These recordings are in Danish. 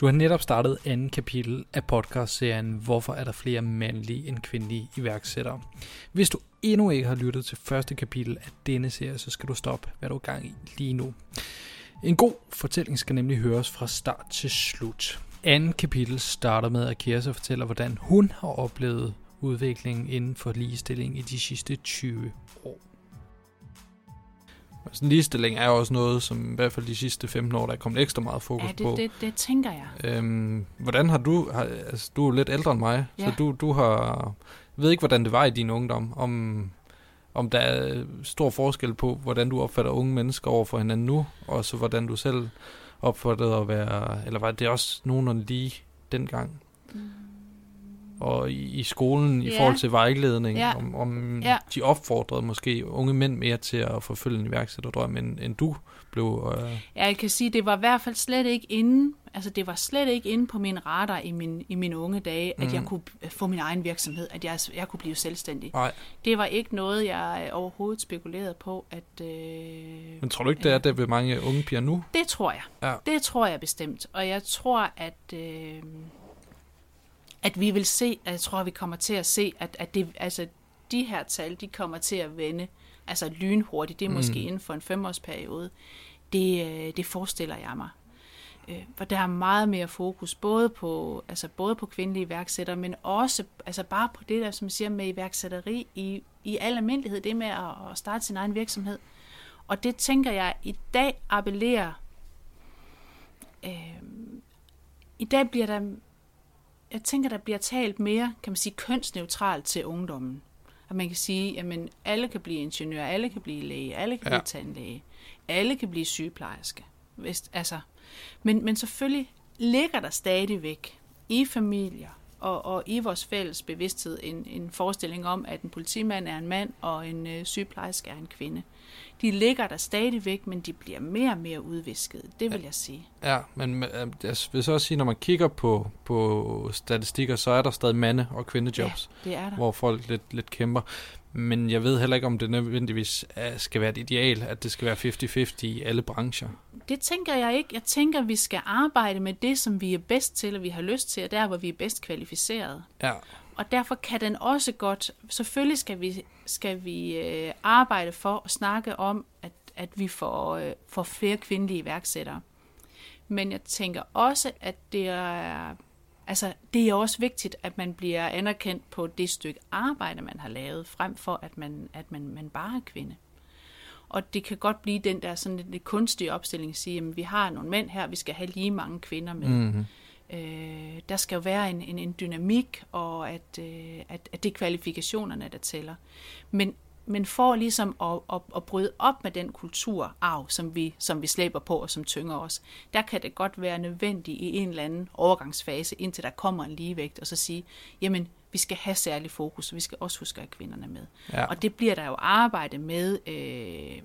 Du har netop startet anden kapitel af podcastserien Hvorfor er der flere mandlige end kvindelige iværksættere? Hvis du endnu ikke har lyttet til første kapitel af denne serie, så skal du stoppe, hvad du er gang i lige nu. En god fortælling skal nemlig høres fra start til slut. Anden kapitel starter med, at Kirsa fortæller, hvordan hun har oplevet udviklingen inden for ligestilling i de sidste 20 år. Altså, ligestilling er jo også noget, som i hvert fald de sidste 15 år, der er kommet ekstra meget fokus Ja, det, på. det, det tænker jeg. Øhm, hvordan har du, har, altså du er lidt ældre end mig, ja. Så du, du har, jeg ved ikke, hvordan det var i din ungdom, om, om der er stor forskel på, hvordan du opfatter unge mennesker over for hinanden nu, og så hvordan du selv opfattede at være, eller var det også nogenlunde lige dengang? Og i, i skolen, i Ja. forhold til vejledning, Ja. om, om Ja. de opfordrede måske unge mænd mere til at forfølge en iværksætterdrøm, end, end du blev... Øh, Ja, jeg kan sige, det var i hvert fald slet ikke inde, altså det var slet ikke inde på min radar i, min, i mine unge dage, at Mm. jeg kunne få min egen virksomhed, at jeg, jeg kunne blive selvstændig. nej, Det var ikke noget, jeg overhovedet spekulerede på, at... Øh, men tror du ikke, det er det ved mange unge piger nu? Det tror jeg. Ja. Det tror jeg bestemt. Og jeg tror, at, øh, at vi vil se, at jeg tror, at vi kommer til at se, at, at det, altså, de her tal, de kommer til at vende altså lynhurtigt. Det er måske Mm. inden for en femårsperiode. Det, øh, det forestiller jeg mig. Øh, For der er meget mere fokus både på, altså både på kvindelige iværksættere, men også altså bare på det der, som siger, med iværksætteri i, i al almindelighed, det med at, at starte sin egen virksomhed. Og det tænker jeg i dag appellerer øh, i dag bliver der, jeg tænker, der bliver talt mere, kan man sige, kønsneutralt til ungdommen. At man kan sige, at alle kan blive ingeniør, alle kan blive læge, alle kan Ja. blive tandlæge, alle kan blive sygeplejerske. Hvis, altså, men, men selvfølgelig ligger der stadigvæk i familier og, og i vores fælles bevidsthed en, en forestilling om, at en politimand er en mand, og en øh, sygeplejerske er en kvinde. De ligger der stadigvæk, men de bliver mere og mere udvisket. Det vil jeg sige. Ja, men øh, jeg vil så også sige, når man kigger på, på statistikker, så er der stadig mande- og kvindejobs, Det er der. hvor folk lidt, lidt kæmper. Men jeg ved heller ikke, om det nødvendigvis er, skal være et ideal, at det skal være 50-50 i alle brancher. Det tænker jeg ikke. Jeg tænker, vi skal arbejde med det, som vi er bedst til, og vi har lyst til, og der, hvor vi er bedst kvalificeret. Ja, og derfor kan den også godt, selvfølgelig skal vi, skal vi øh, arbejde for at snakke om, at, at vi får, øh, får flere kvindelige iværksættere. Men jeg tænker også, at det er, altså, det er også vigtigt, at man bliver anerkendt på det stykke arbejde, man har lavet, frem for at man, at man, man bare er kvinde. Og det kan godt blive den der sådan lidt, kunstige opstilling at sige, at vi har nogle mænd her, vi skal have lige mange kvinder med. mm-hmm. Øh, der skal jo være en, en, en dynamik, og at, øh, at, at det er kvalifikationerne, der tæller. Men, men for ligesom at, at, at bryde op med den kulturarv, som vi, som vi slæber på og som tynger os, der kan det godt være nødvendigt i en eller anden overgangsfase, indtil der kommer en ligevægt, og så sige, jamen, vi skal have særlig fokus, og vi skal også huske at have kvinderne med. ja. Og det bliver der jo arbejde med øh,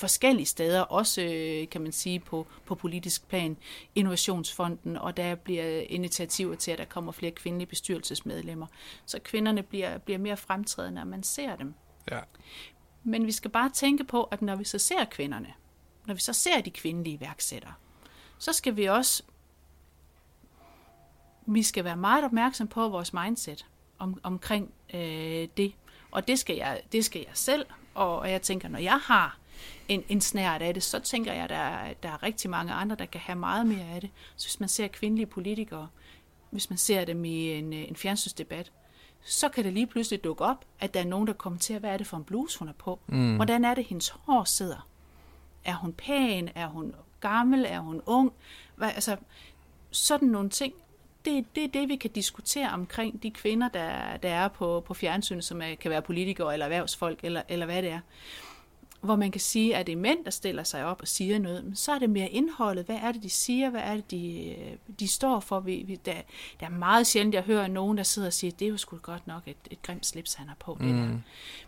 forskellige steder, også øh, kan man sige på, på politisk plan, Innovationsfonden, og der bliver initiativer til, at der kommer flere kvindelige bestyrelsesmedlemmer. Så kvinderne bliver, bliver mere fremtrædende, når man ser dem. ja. Men vi skal bare tænke på, at når vi så ser kvinderne, når vi så ser de kvindelige iværksættere, så skal vi også vi skal være meget opmærksom på vores mindset om, omkring øh, det. Og det skal, jeg, det skal jeg selv, og, og jeg tænker, når jeg har en, en snært af det, så tænker jeg, at der, er- der er rigtig mange andre, der kan have meget mere af det. Så hvis man ser kvindelige politikere, hvis man ser dem i en, en fjernsynsdebat, så kan det lige pludselig dukke op, at der er nogen, der kommenterer, hvad er det for en bluse, hun er på? Mm. Hvordan er det, hendes hår sidder? Er hun pæn? Er hun gammel? Er hun ung? Hvad, altså, sådan nogle ting, det, det er det, vi kan diskutere omkring de kvinder, der, der er på, på fjernsynet, som er, kan være politikere eller erhvervsfolk, eller, eller hvad det er. Hvor man kan sige, at det er mænd, der stiller sig op og siger noget, men så er det mere indholdet. Hvad er det, de siger? Hvad er det, de, øh, de står for? Vi, vi, der, der er meget sjældent, jeg hører nogen, der sidder og siger, det er jo sgu godt nok et, et grimt slips, han har på. Det der. Mm.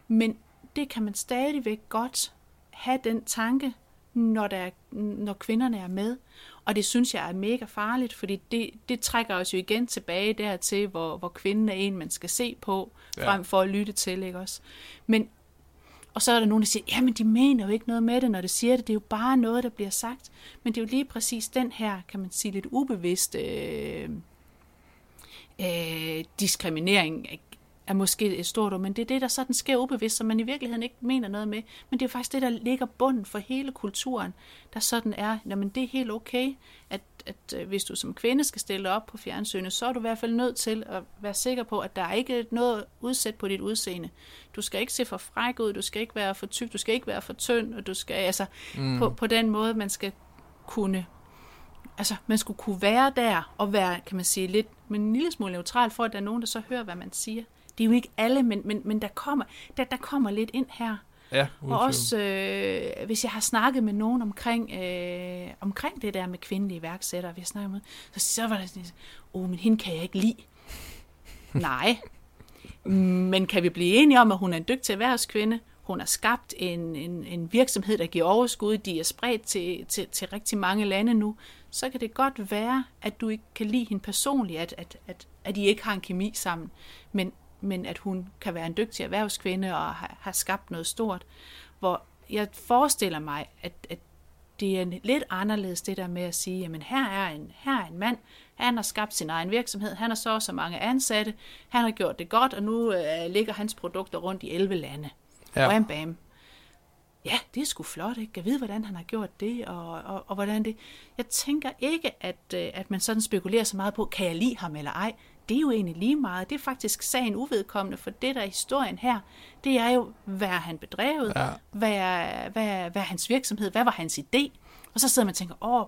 Men det kan man stadigvæk godt have den tanke, når, der er, når kvinderne er med. Og det synes jeg er mega farligt, fordi det, det trækker os jo igen tilbage dertil, hvor, hvor kvinden er en, man skal se på, Ja. frem for at lytte til, ikke også? Men, og så er der nogen, der siger, jamen de mener jo ikke noget med det, når det siger det. Det er jo bare noget, der bliver sagt. Men det er jo lige præcis den her, kan man sige, lidt ubevidste øh, øh, diskriminering er måske et stort ord, men det er det, der sådan sker ubevidst, som man i virkeligheden ikke mener noget med. Men det er faktisk det, der ligger bunden for hele kulturen, der sådan er, jamen det er helt okay, at, at øh, hvis du som kvinde skal stille op på fjernsynet, så er du i hvert fald nødt til at være sikker på, at der er ikke noget udsæt på dit udseende. Du skal ikke se for fræk ud, du skal ikke være for tyk, du skal ikke være for tynd, og du skal, altså, mm. på, på den måde, man skal kunne altså, man skulle kunne være der og være, kan man sige, lidt, men en lille smule neutral, for at der er nogen, der så hører, hvad man siger. Det er jo ikke alle, men, men, men der, kommer, der, der kommer lidt ind her. Ja, og også, øh, hvis jeg har snakket med nogen omkring, øh, omkring det der med kvindelige iværksættere, vi har snakket med, så, så var det sådan, åh, oh, men hende kan jeg ikke lide. Nej. Men kan vi blive enige om, at hun er en dygtig erhvervskvinde? Hun har skabt en, en, en virksomhed, der giver overskud. De er spredt til, til, til rigtig mange lande nu. Så kan det godt være, at du ikke kan lide hende personligt, at, at, at, at I ikke har en kemi sammen. Men men at hun kan være en dygtig erhvervskvinde og har, har skabt noget stort. Hvor jeg forestiller mig, at, at det er lidt anderledes det der med at sige, jamen her er en, her er en mand, han har skabt sin egen virksomhed, han har så så mange ansatte, han har gjort det godt, og nu øh, ligger hans produkter rundt i 11 lande. Ja. Bam, bam. Ja, det er sgu flot, ikke? Jeg ved, hvordan han har gjort det, og, og, og hvordan det... Jeg tænker ikke, at, øh, at man sådan spekulerer så meget på, kan jeg lide ham eller ej? det er jo egentlig lige meget. Det er faktisk sagen uvedkommende, for det der er historien her, det er jo, hvad er han bedrevet, ja. hvad, er, hvad, hvad er hans virksomhed, hvad var hans idé? Og så sidder man og tænker, åh,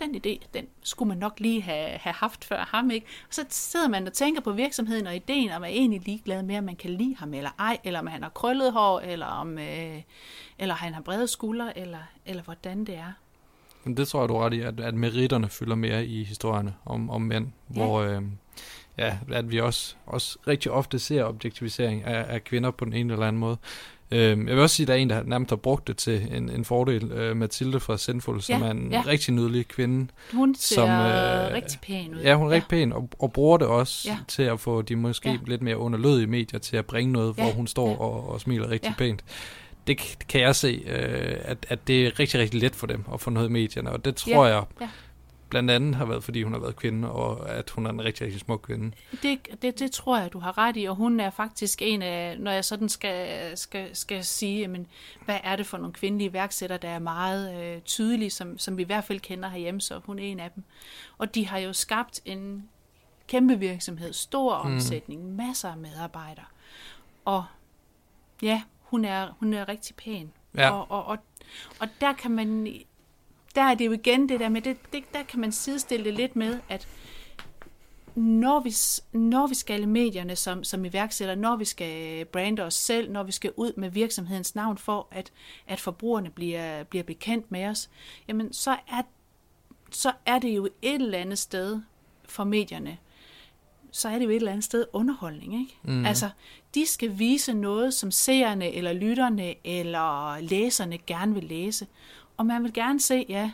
den idé, den skulle man nok lige have, have haft før ham, ikke? Og så sidder man og tænker på virksomheden og ideen, om man er egentlig ligeglad med, om man kan lide ham eller ej, eller om han har krøllet hår, eller om øh, eller han har brede skuldre, eller, eller hvordan det er. Men det tror jeg, du ret i, at, at meritterne fylder mere i historierne om, om mænd, ja. hvor, øh, ja, at vi også, også rigtig ofte ser objektivisering af, af kvinder på den ene eller anden måde. Øh, jeg vil også sige, at der er en, der nærmest har brugt det til en, en fordel. Øh, Mathilde fra Sendful, ja, som er en ja. rigtig nydelig kvinde. Hun ser som, øh, rigtig pæn ud. Ja, hun er ja. rigtig pæn, og, og bruger det også ja. til at få de måske ja. lidt mere underlødige medier til at bringe noget, ja. hvor hun står ja. og, og smiler rigtig ja. pænt det kan jeg se, øh, at, at det er rigtig, rigtig let for dem at få noget i medierne, og det tror ja, jeg ja. Blandt andet har været, fordi hun har været kvinde, og at hun er en rigtig, rigtig smuk kvinde. Det, det, det tror jeg, du har ret i, og hun er faktisk en af, når jeg sådan skal, skal, skal sige, jamen, hvad er det for nogle kvindelige værksætter, der er meget øh, tydelige, som, som vi i hvert fald kender herhjemme, så hun er en af dem. Og de har jo skabt en kæmpe virksomhed, stor mm. omsætning, mm. masser af medarbejdere. Og ja, hun er, hun er rigtig pæn. Ja. Og, og, og, og der kan man, der er det jo igen det der med, det, det, der kan man sidestille det lidt med, at når vi, når vi skal i medierne som, som iværksætter, når vi skal brande os selv, når vi skal ud med virksomhedens navn for, at, at forbrugerne bliver, bliver bekendt med os, jamen så er, så er det jo et eller andet sted for medierne, så er det jo et eller andet sted underholdning. Ikke? Mm. Altså, de skal vise noget, som seerne eller lytterne eller læserne gerne vil læse. Og man vil gerne se, ja,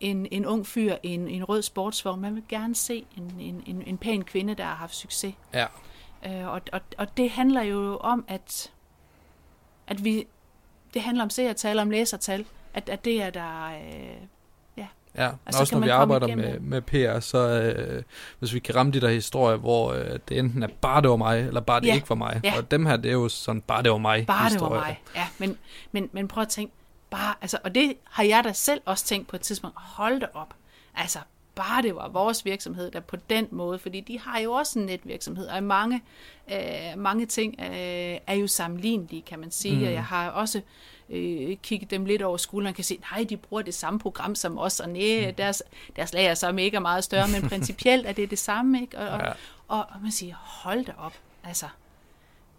en, en ung fyr i en, en rød sportsvogn. Man vil gerne se en, en, en, en pæn kvinde, der har haft succes. Ja. Øh, og, og, og det handler jo om, at, at vi, det handler om seertal, om læsertal, at, at det er der, øh, Ja, altså, også når vi arbejder med, med PR, så øh, hvis vi kan ramme de der historier, hvor øh, det enten er bare det var mig, eller bare det ja. ikke var mig. Ja. Og dem her, det er jo sådan, bare det var mig Bare historier. det var mig, ja. Men, men, men prøv at tænke, bare, altså, og det har jeg da selv også tænkt på et tidspunkt, hold da op. Altså, bare det var vores virksomhed, der på den måde, fordi de har jo også en netvirksomhed, og mange, øh, mange ting øh, er jo sammenlignelige, kan man sige, mm. og jeg har også øh, kigget dem lidt over skulderen og kan se, nej, de bruger det samme program som os, og nej, mm. deres, deres lager er så mega meget større, men principielt er det det samme, ikke? Og, ja. og, og, og man siger, hold da op, altså,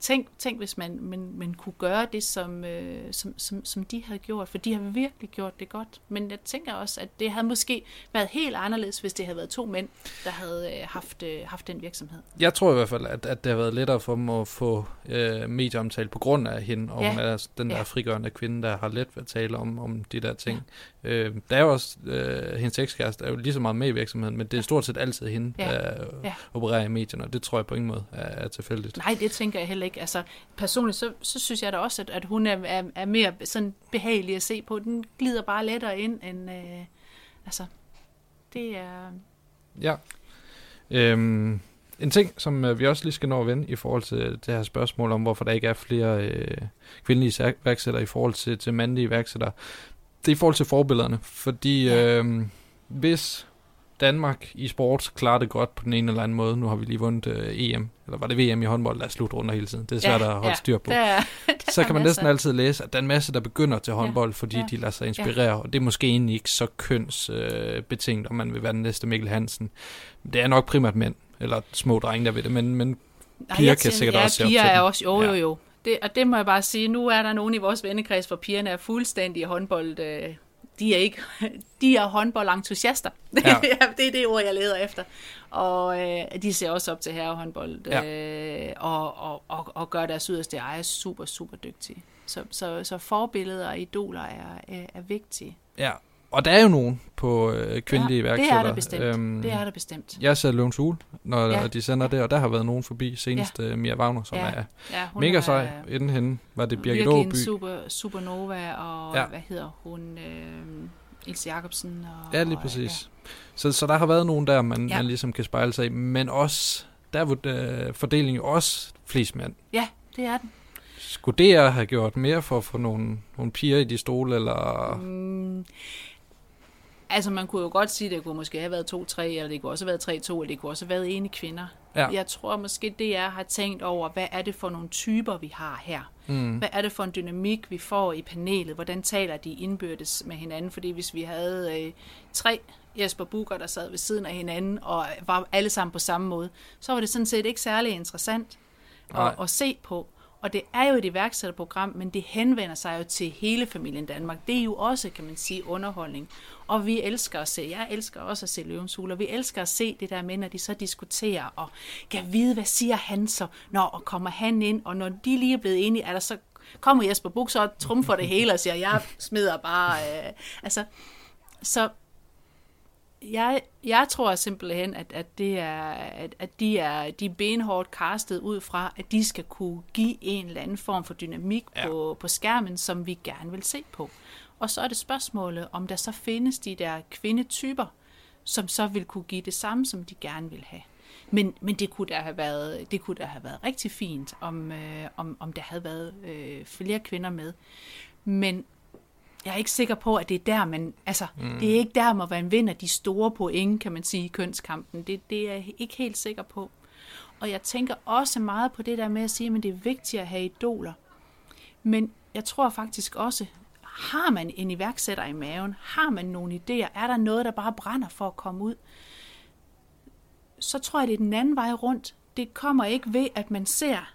Tænk, tænk hvis man, man, man kunne gøre det, som, øh, som, som, som de havde gjort, for de har virkelig gjort det godt. Men jeg tænker også, at det havde måske været helt anderledes, hvis det havde været to mænd, der havde øh, haft, øh, haft den virksomhed. Jeg tror i hvert fald, at, at det har været lettere for dem at få øh, medieomtale på grund af hende, og ja. hun er den der ja. frigørende kvinde, der har let ved at tale om, om de der ting. Øh, der er jo også, øh, hendes ekskæreste er jo lige så meget med i virksomheden, men det er stort set altid hende, Ja. der Ja. opererer i medierne, og det tror jeg på ingen måde er, er tilfældigt. Nej, det tænker jeg heller ikke. Altså, personligt, så, så synes jeg da også, at, at hun er, er, er mere sådan behagelig at se på. Den glider bare lettere ind, end... Øh, altså, det er... Ja. Øhm, en ting, som øh, vi også lige skal nå at vende i forhold til det her spørgsmål om, hvorfor der ikke er flere øh, kvindelige iværksættere i forhold til, til mandlige iværksættere, det er i forhold til forbillederne. Fordi Ja. øh, hvis Danmark i sport klarer det godt på den ene eller anden måde, nu har vi lige vundet øh, EM, eller var det VM i håndbold, der er slutrunder hele tiden, det er svært at holde styr på. Der, er- der så kan man masser. næsten altid læse, at der er en masse, der begynder til håndbold, fordi Ja. de lader sig inspirere, og det er måske egentlig ikke så kønsbetinget, øh, betinget, om man vil være den næste Mikkel Hansen. Det er nok primært mænd, eller små drenge, der ved det, men, men Nej, piger kan tænker, sikkert ja, også se op til er også, jo, jo, Ja. jo. Det, og det må jeg bare sige, nu er der nogen i vores vennekreds, hvor pigerne er fuldstændig håndbold. Øh, de er ikke, de er håndboldentusiaster. Ja. Det er det ord, jeg leder efter. Og øh, de ser også op til herrehåndbold, Ja. øh, og, og, og, og gør deres yderste. Jeg er super, super dygtige. Så, så, så forbilleder og idoler er, er, er vigtige. Ja, og der er jo nogen på øh, kvindelige ja, det iværksættere. er der bestemt. Øhm, det er der bestemt. Jeg ser Løvens Hule, når Ja. ja. de sender det, og der har været nogen forbi. Senest ja. Mia Wagner, som Ja. ja. er Ja, mega sej. Inden hende var det Birgit virkelig en Åby. super, supernova, og Ja. ja. hvad hedder hun, øh, Ilse Jacobsen. Og, Ja, lige præcis. Så, så der har været nogen der, man, Ja. man ligesom kan spejle sig i, men også, der er øh, fordelingen jo også flest mænd. Ja, ja, det er den. Skulle DR have gjort mere for at få nogle, nogle piger i de stole, eller... Mm, altså, man kunne jo godt sige, at det kunne måske have været 2-3, eller det kunne også have været 3-2, eller det kunne også have været ene kvinder. Ja. Jeg tror måske, det er har tænkt over, hvad er det for nogle typer, vi har her? Mm, Hvad er det for en dynamik, vi får i panelet? Hvordan taler de indbyrdes med hinanden? Fordi hvis vi havde øh, tre Jesper Bucher, der sad ved siden af hinanden, og var alle sammen på samme måde, så var det sådan set ikke særlig interessant Nej. at, at se på. Og det er jo et iværksætterprogram, men det henvender sig jo til hele familien Danmark. Det er jo også, kan man sige, underholdning. Og vi elsker at se, jeg elsker også at se Løvens Hule, og vi elsker at se det der med, når de så diskuterer, og kan vide, hvad siger han så, når og kommer han ind, og når de lige er blevet enige, er der så kommer Jesper Buch så og trumfer det hele og siger, jeg smider bare, øh, altså, så jeg, jeg tror simpelthen, at, at, det er, at, at de, er, de er benhårdt castet ud fra, at de skal kunne give en eller anden form for dynamik Ja. på, på skærmen, som vi gerne vil se på. Og så er det spørgsmålet, om der så findes de der kvindetyper, som så vil kunne give det samme, som de gerne vil have. Men, men det kunne da have været, det kunne da have været rigtig fint, om, øh, om, om der havde været øh, flere kvinder med. Men jeg er ikke sikker på, at det er der, man, altså, mm. det er ikke der, hvor man vinder de store point, kan man sige, i kønskampen. Det, det er jeg ikke helt sikker på. Og jeg tænker også meget på det der med at sige, at det er vigtigt at have idoler. Men jeg tror faktisk også, har man en iværksætter i maven, har man nogle idéer, er der noget, der bare brænder for at komme ud, så tror jeg, det er den anden vej rundt. Det kommer ikke ved, at man ser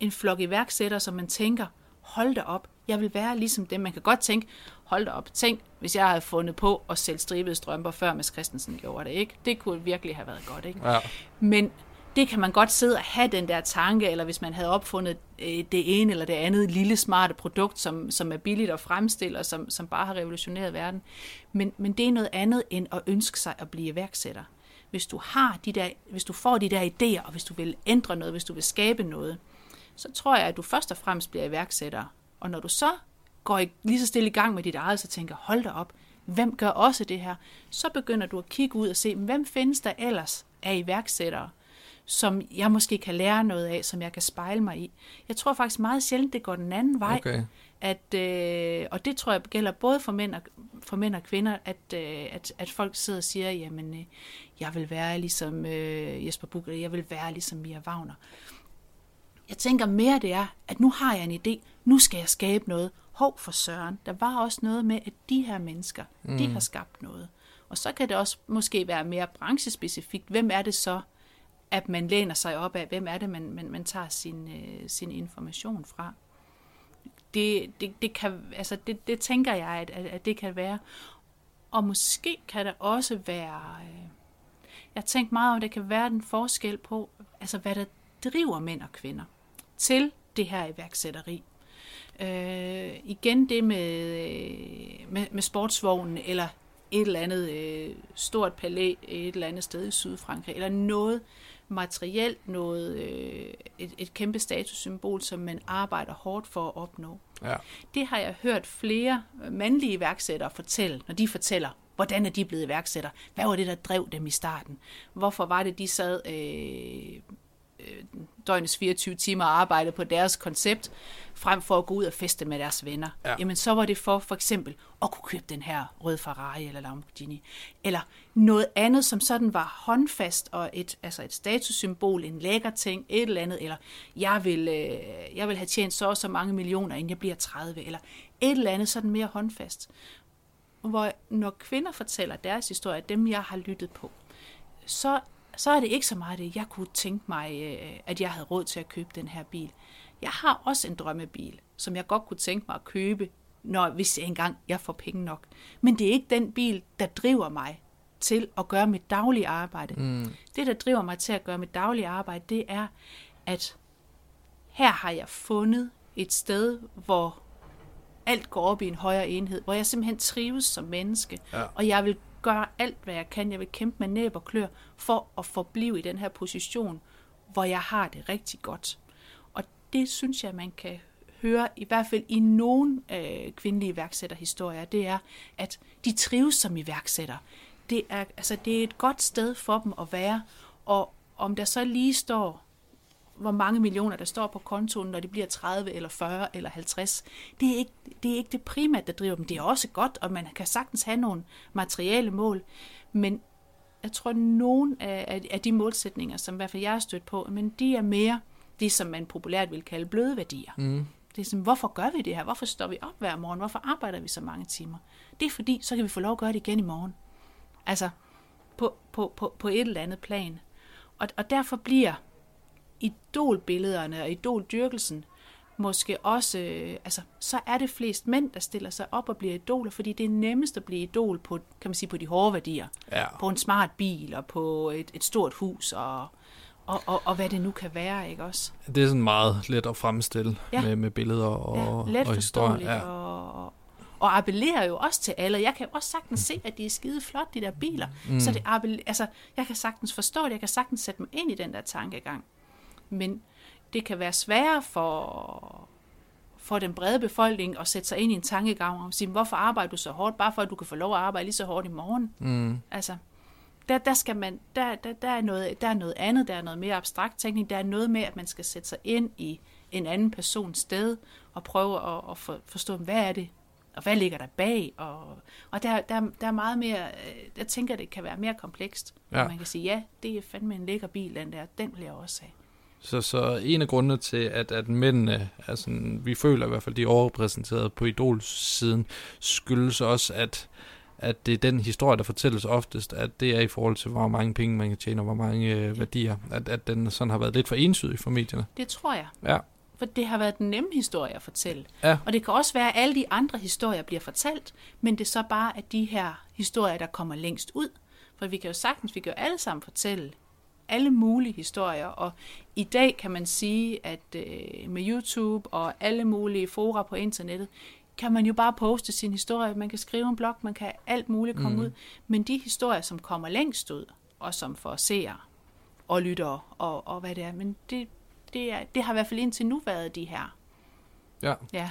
en flok iværksættere, som man tænker, hold da op, jeg vil være ligesom dem. Man kan godt tænke, hold da op, tænk, hvis jeg havde fundet på at sælge stribede strømper, før Mads Christensen gjorde det, ikke? Det kunne virkelig have været godt, ikke? ja. Men det kan man godt sidde og have den der tanke, eller hvis man havde opfundet øh, det ene eller det andet lille smarte produkt, som, som er billigt at fremstille, og som, som bare har revolutioneret verden. Men, men det er noget andet end at ønske sig at blive iværksætter. Hvis du, har de der, hvis du får de der idéer, og hvis du vil ændre noget, hvis du vil skabe noget, så tror jeg, at du først og fremmest bliver iværksætter. Og når du så går i, lige så stille i gang med dit eget, så tænker, hold da op, hvem gør også det her? Så begynder du at kigge ud og se, hvem findes der ellers af iværksættere, som jeg måske kan lære noget af, som jeg kan spejle mig i. Jeg tror faktisk meget sjældent, det går den anden vej. Okay. At, øh, og det tror jeg gælder både for mænd og, for mænd og kvinder, at, øh, at, at folk sidder og siger, jamen, øh, jeg vil være ligesom øh, Jesper Buch, eller jeg vil være ligesom Mia Wagner. Jeg tænker mere, det er, at nu har jeg en idé, nu skal jeg skabe noget. Hov for søren, der var også noget med, at de her mennesker, mm. de har skabt noget. Og så kan det også måske være mere branchespecifikt. Hvem er det så, at man læner sig op af? Hvem er det, man, man, man tager sin, øh, sin information fra? Det, det, det, kan, altså det, det tænker jeg, at, at, at det kan være. Og måske kan der også være... Øh, jeg har tænkt meget om, det kan være den forskel på, altså hvad der driver mænd og kvinder til det her iværksætteri. Øh, igen det med, øh, med, med sportsvognen, eller et eller andet øh, stort palæ et eller andet sted i Sydfrankrig, eller noget materielt, noget, øh, et, et kæmpe statussymbol, som man arbejder hårdt for at opnå. Ja. Det har jeg hørt flere mandlige iværksættere fortælle, når de fortæller, hvordan er de blevet iværksættere? Hvad var det, der drev dem i starten? Hvorfor var det, de sad øh, øh, døgnets 24 timer og arbejdede på deres koncept, frem for at gå ud og feste med deres venner? Ja. Jamen, så var det for for eksempel at kunne købe den her rød Ferrari eller Lamborghini. Eller noget andet, som sådan var håndfast og et, altså et statussymbol, en lækker ting, et eller andet, eller jeg vil, øh, jeg vil have tjent så og så mange millioner, inden jeg bliver 30, eller et eller andet sådan mere håndfast hvor når kvinder fortæller deres historie, dem jeg har lyttet på, så, så er det ikke så meget det, jeg kunne tænke mig, øh, at jeg havde råd til at købe den her bil. Jeg har også en drømmebil, som jeg godt kunne tænke mig at købe, når, hvis engang jeg får penge nok. Men det er ikke den bil, der driver mig til at gøre mit daglige arbejde. Mm. Det, der driver mig til at gøre mit daglige arbejde, det er, at her har jeg fundet et sted, hvor alt går op i en højere enhed, hvor jeg simpelthen trives som menneske, Ja. og jeg vil gøre alt, hvad jeg kan. Jeg vil kæmpe med næb og klør for at forblive i den her position, hvor jeg har det rigtig godt. Og det synes jeg, man kan høre, i hvert fald i nogle øh, kvindelige iværksætterhistorier, det er, at de trives som iværksætter. Det er, altså, det er et godt sted for dem at være, og om der så lige står hvor mange millioner der står på kontoen, når de bliver 30 eller 40 eller 50. Det er ikke det, er ikke det primære, der driver dem. Det er også godt, og man kan sagtens have nogle materielle mål, men jeg tror, at nogle af, af de målsætninger, som i hvert fald jeg har stødt på, men de er mere det, som man populært vil kalde bløde værdier. Mm. Det er sådan, hvorfor gør vi det her? Hvorfor står vi op hver morgen? Hvorfor arbejder vi så mange timer? Det er fordi, så kan vi få lov at gøre det igen i morgen. Altså, på, på, på, på et eller andet plan. Og, og derfor bliver idolbillederne og idoldyrkelsen måske også, øh, altså, så er det flest mænd, der stiller sig op og bliver idoler, fordi det er nemmest at blive idol på, kan man sige, på de hårde værdier. Ja. På en smart bil og på et, et stort hus og, og, og, og hvad det nu kan være, ikke også? Det er sådan meget let at fremstille Ja. med, med billeder og, ja, let og historier. Ja. og, og, appellerer jo også til alle. Jeg kan også sagtens se, at de er skide flot, de der biler. Mm. Så det appel, altså, jeg kan sagtens forstå det, jeg kan sagtens sætte mig ind i den der tankegang. Men det kan være sværere for, for den brede befolkning at sætte sig ind i en tankegang og sige, hvorfor arbejder du så hårdt, bare for at du kan få lov at arbejde lige så hårdt i morgen? Mm. Altså, der, der, skal man, der, der, der, er noget, der er noget andet, der er noget mere abstrakt tænkning, der er noget med, at man skal sætte sig ind i en anden persons sted og prøve at, at for, forstå, hvad er det, og hvad ligger der bag, og, og der, der, der er meget mere, øh, jeg tænker, det kan være mere komplekst, Ja. man kan sige, ja, det er fandme en lækker bil, den der, den vil jeg også have. Så, så en af grundene til, at, at mændene, altså, vi føler i hvert fald, de er overrepræsenteret på idolsiden, skyldes også, at, at det er den historie, der fortælles oftest, at det er i forhold til, hvor mange penge man kan tjene, og hvor mange øh, værdier. At, at den sådan har været lidt for ensydig for medierne. Det tror jeg, Ja, for det har været den nemme historie at fortælle. Ja. Og det kan også være, at alle de andre historier bliver fortalt, men det er så bare, at de her historier, der kommer længst ud. For vi kan jo sagtens, vi kan jo alle sammen fortælle alle mulige historier, og i dag kan man sige, at øh, med YouTube og alle mulige fora på internettet, kan man jo bare poste sin historie, man kan skrive en blog, man kan alt muligt komme mm. ud. Men de historier, som kommer længst ud, og som får seere og lyttere og, og hvad det er, men det, det, er, det har i hvert fald indtil nu været de her ja, ja,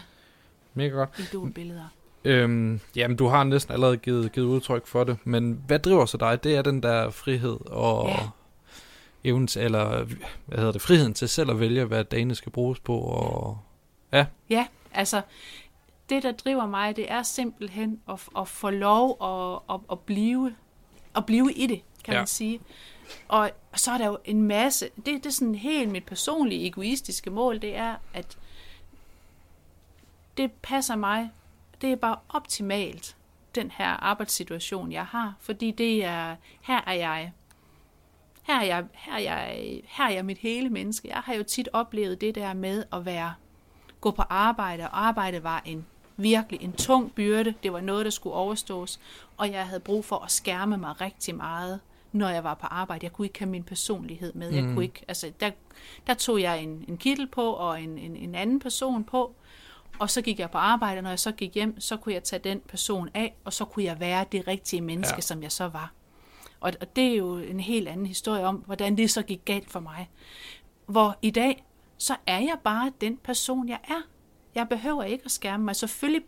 mega godt. idolbilleder. Øhm, jamen, du har næsten allerede givet, givet udtryk for det, men hvad driver så dig? Det er den der frihed og Ja. Evnen eller hvad hedder det, friheden til selv at vælge, hvad dagene skal bruges på, og Ja, altså det, der driver mig, det er simpelthen at, at få lov at, at, at, blive, at blive i det, kan Ja. man sige. Og så er der jo en masse, det, det er sådan helt mit personlige egoistiske mål, det er, at det passer mig, det er bare optimalt, den her arbejdssituation, jeg har, fordi det er, her er jeg, her er jeg, her er jeg, her er jeg mit hele menneske. Jeg har jo tit oplevet det der med at være gå på arbejde, og arbejde var en virkelig en tung byrde. Det var noget, der skulle overstås, og jeg havde brug for at skærme mig rigtig meget, når jeg var på arbejde. Jeg kunne ikke have min personlighed med. Jeg Mm. kunne ikke, altså, der, der tog jeg en, en kittel på og en, en, en anden person på, Og så gik jeg på arbejde, og når jeg så gik hjem, så kunne jeg tage den person af, og så kunne jeg være det rigtige menneske, Ja. som jeg så var. Og, og det er jo en helt anden historie om, hvordan det så gik galt for mig. Hvor i dag, så er jeg bare den person, jeg er. Jeg behøver ikke at skærme mig. Selvfølgelig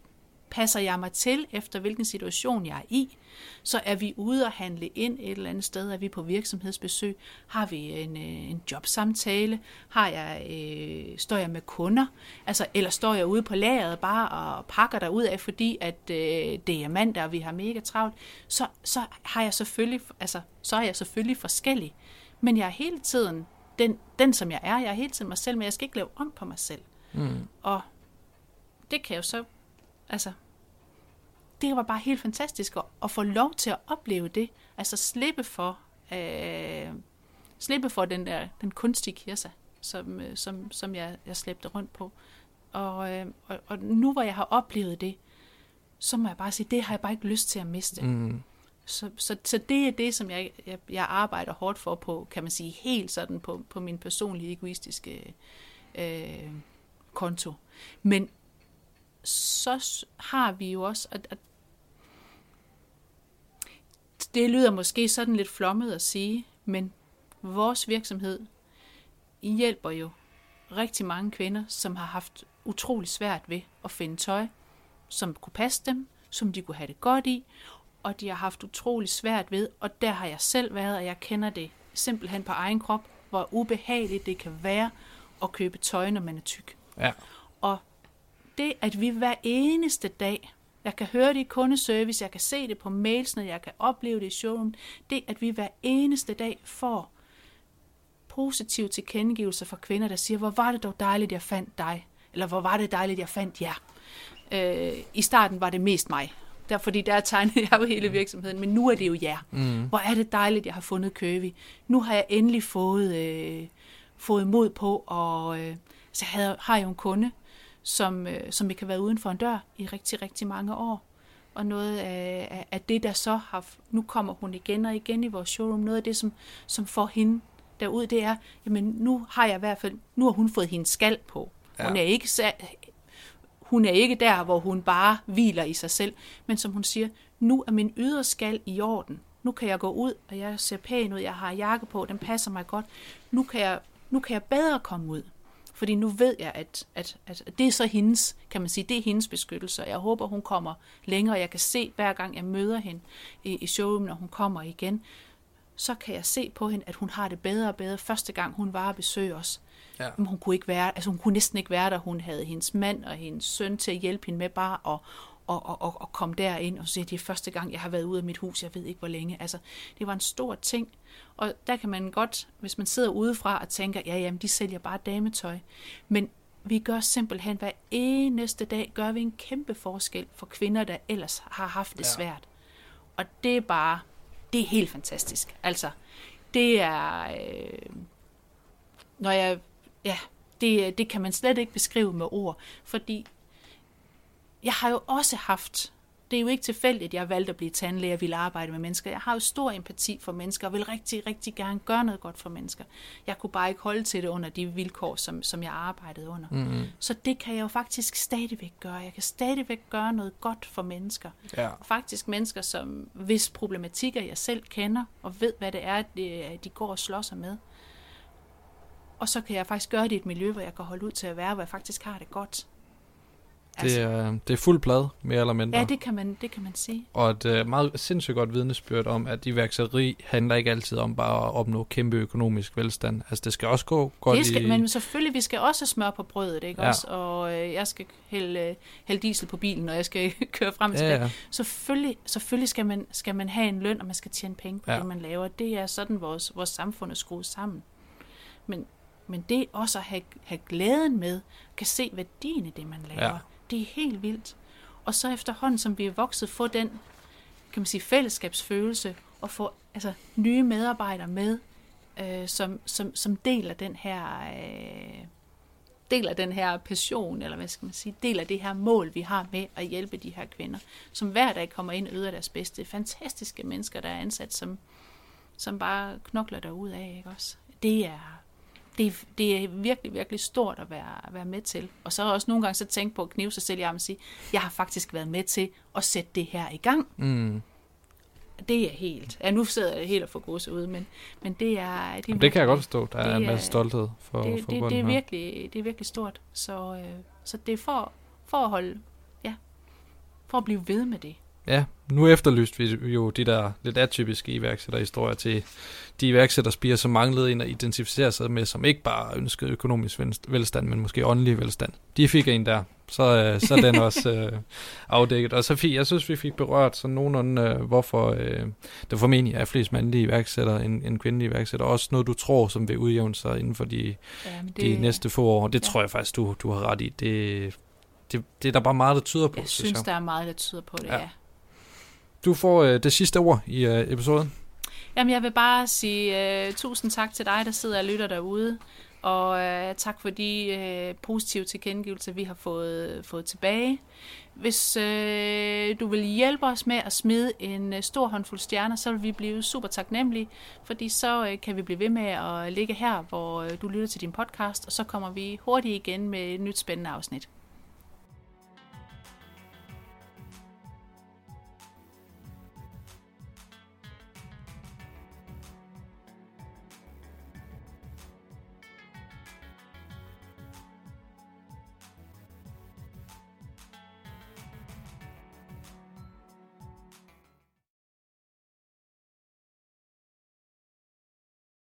passer jeg mig til, efter hvilken situation jeg er i. Så er vi ude og handle ind et eller andet sted, er vi på virksomhedsbesøg, har vi en, øh, en jobsamtale, har jeg, øh, står jeg med kunder, altså, eller står jeg ude på lageret bare og pakker der ud af, fordi at øh, det er mandag, og vi har mega travlt, så, så har jeg selvfølgelig, altså, så er jeg selvfølgelig forskellig. Men jeg er hele tiden den, den, som jeg er. Jeg er hele tiden mig selv, men jeg skal ikke lave om på mig selv. Mm. Og det kan jo så, altså, det var bare helt fantastisk at, at få lov til at opleve det. Altså slippe for, øh, slippe for den der, den kunstige kirse, som, øh, som, som jeg, jeg slæbte rundt på. Og, øh, og, og nu hvor jeg har oplevet det, så må jeg bare sige, det har jeg bare ikke lyst til at miste. Mm. Så, så, så det er det, som jeg, jeg, jeg arbejder hårdt for på, kan man sige, helt sådan på, på min personlige egoistiske øh, konto. Men så har vi jo også, at, at det lyder måske sådan lidt flommet at sige, men vores virksomhed hjælper jo rigtig mange kvinder, som har haft utrolig svært ved at finde tøj, som kunne passe dem, som de kunne have det godt i, og de har haft utrolig svært ved, og der har jeg selv været, og jeg kender det simpelthen på egen krop, hvor ubehageligt det kan være at købe tøj, når man er tyk. Ja. Og det, at vi hver eneste dag, jeg kan høre det i kundeservice, jeg kan se det på mails, når jeg kan opleve det i showroom, det, at vi hver eneste dag får positive tilkendegivelser fra kvinder, der siger, hvor var det dog dejligt, jeg fandt dig, eller hvor var det dejligt, jeg fandt jer. Øh, I starten var det mest mig, der, fordi der tegnede jeg jo hele virksomheden, men nu er det jo jer. Mm. Hvor er det dejligt, jeg har fundet Køvi. Nu har jeg endelig fået, øh, fået mod på, og øh, så havde, har jeg jo en kunde, som, øh, som ikke har været uden for en dør i rigtig, rigtig mange år. Og noget af, af- det, der så har... Nu kommer hun igen og igen i vores showroom. Noget af det, som, som får hende derud, det er, jamen nu har jeg i hvert fald... Nu har hun fået hendes skal på. Hun Ja. er ikke hun er ikke der, hvor hun bare hviler i sig selv, men som hun siger, nu er min yderskal i orden. Nu kan jeg gå ud, og jeg ser pæn ud, jeg har jakke på, den passer mig godt. Nu kan jeg, nu kan jeg bedre komme ud. Fordi nu ved jeg, at, at, at det er så hendes, kan man sige, det er hendes beskyttelse. Og Jeg håber, hun kommer længere. Jeg kan se, hver gang jeg møder hende i, i showroom, når hun kommer igen, så kan jeg se på hende, at hun har det bedre og bedre. Første gang hun var at besøge os, Ja. men hun kunne ikke være, altså hun kunne næsten ikke være der. Hun havde hendes mand og hendes søn til at hjælpe hende med bare at, og, og, og, og komme derind og sige, det er første gang, jeg har været ude af mit hus, jeg ved ikke hvor længe. Altså, det var en stor ting. Og der kan man godt, hvis man sidder udefra og tænker, ja, jamen, de sælger bare dametøj. Men vi gør simpelthen hver eneste dag, gør vi en kæmpe forskel for kvinder, der ellers har haft det Ja. svært. Og det er bare, det er helt fantastisk. Altså, det er, øh, når jeg, ja, det, det kan man slet ikke beskrive med ord, fordi jeg har jo også haft, det er jo ikke tilfældigt, at jeg valgte at blive tandlæge og ville arbejde med mennesker. Jeg har jo stor empati for mennesker og vil rigtig, rigtig gerne gøre noget godt for mennesker. Jeg kunne bare ikke holde til det under de vilkår, som, som jeg arbejdede under. Mm. Så det kan jeg jo faktisk stadigvæk gøre. Jeg kan stadigvæk gøre noget godt for mennesker. Ja. Faktisk mennesker, som hvis problematikker jeg selv kender, og ved, hvad det er, de, de går og slår sig med. Og så kan jeg faktisk gøre det i et miljø, hvor jeg kan holde ud til at være, hvor jeg faktisk har det godt. Det, er, det er fuld plade, mere eller mindre. ja, det kan, man, det kan man sige. Og et uh, meget sindssygt godt vidnesbyrd om, at iværksætteri handler ikke altid om bare at opnå kæmpe økonomisk velstand. Altså, det skal også gå godt Det skal, i... men selvfølgelig, vi skal også smøre på brødet, ikke Ja. også? Og øh, jeg skal hælde, øh, hælde diesel på bilen, og jeg skal køre frem og ja, ja. Selvfølgelig, selvfølgelig skal, man, skal man have en løn, og man skal tjene penge på ja. det, man laver. Det er sådan, vores, vores samfund er skruet sammen. Men, men det også at have, have glæden med, kan se værdien i det, man laver, Ja det er helt vildt. Og så efterhånden, som vi er vokset, få den kan man sige, fællesskabsfølelse, og få altså, nye medarbejdere med, øh, som, som, som deler den her... Øh, deler den her passion, eller hvad skal man sige, deler det her mål, vi har med at hjælpe de her kvinder, som hver dag kommer ind og yder deres bedste. Fantastiske mennesker, der er ansat, som, som bare knokler derud af, ikke også? Det er, det, det er virkelig, virkelig stort at være, at være med til. Og så også nogle gange så tænke på at knive sig selv i armen og sige, jeg har faktisk været med til at sætte det her i gang. Mm. Det er helt. Ja, nu sidder jeg helt og får gåse ud, men, men det er... Det, er det kan jeg godt forstå. Der er en masse stolthed for, det, for det, det, er virkelig, det er virkelig stort. Så, øh, så det er for, for at holde... Ja, for at blive ved med det. Ja, nu efterlyste vi jo de der lidt atypiske iværksætterhistorier til de iværksætterspiger, som manglede en at identificere sig med, som ikke bare ønskede økonomisk vel- velstand, men måske åndelig velstand. De fik en der, så, øh, så er den også øh, afdækket. Og så fik, jeg synes, vi fik berørt sådan nogenlunde, øh, hvorfor øh, der formentlig er flest mandlige iværksættere end, end kvindelige iværksættere. Også noget, du tror, som vil udjævne sig inden for de, Ja, men de næste få år. Det ja. tror jeg faktisk, du, du har ret i. Det, det, det er der bare meget, der tyder på, Jeg synes, jeg. der er meget, der tyder på det, Ja. ja. Du får øh, det sidste ord i øh, episoden. Jamen, jeg vil bare sige øh, tusind tak til dig, der sidder og lytter derude. Og øh, tak for de øh, positive tilkendegivelser, vi har fået, fået tilbage. Hvis øh, du vil hjælpe os med at smide en øh, stor håndfuld stjerner, så vil vi blive super taknemmelige, fordi så øh, kan vi blive ved med at ligge her, hvor øh, du lytter til din podcast, og så kommer vi hurtigt igen med et nyt spændende afsnit.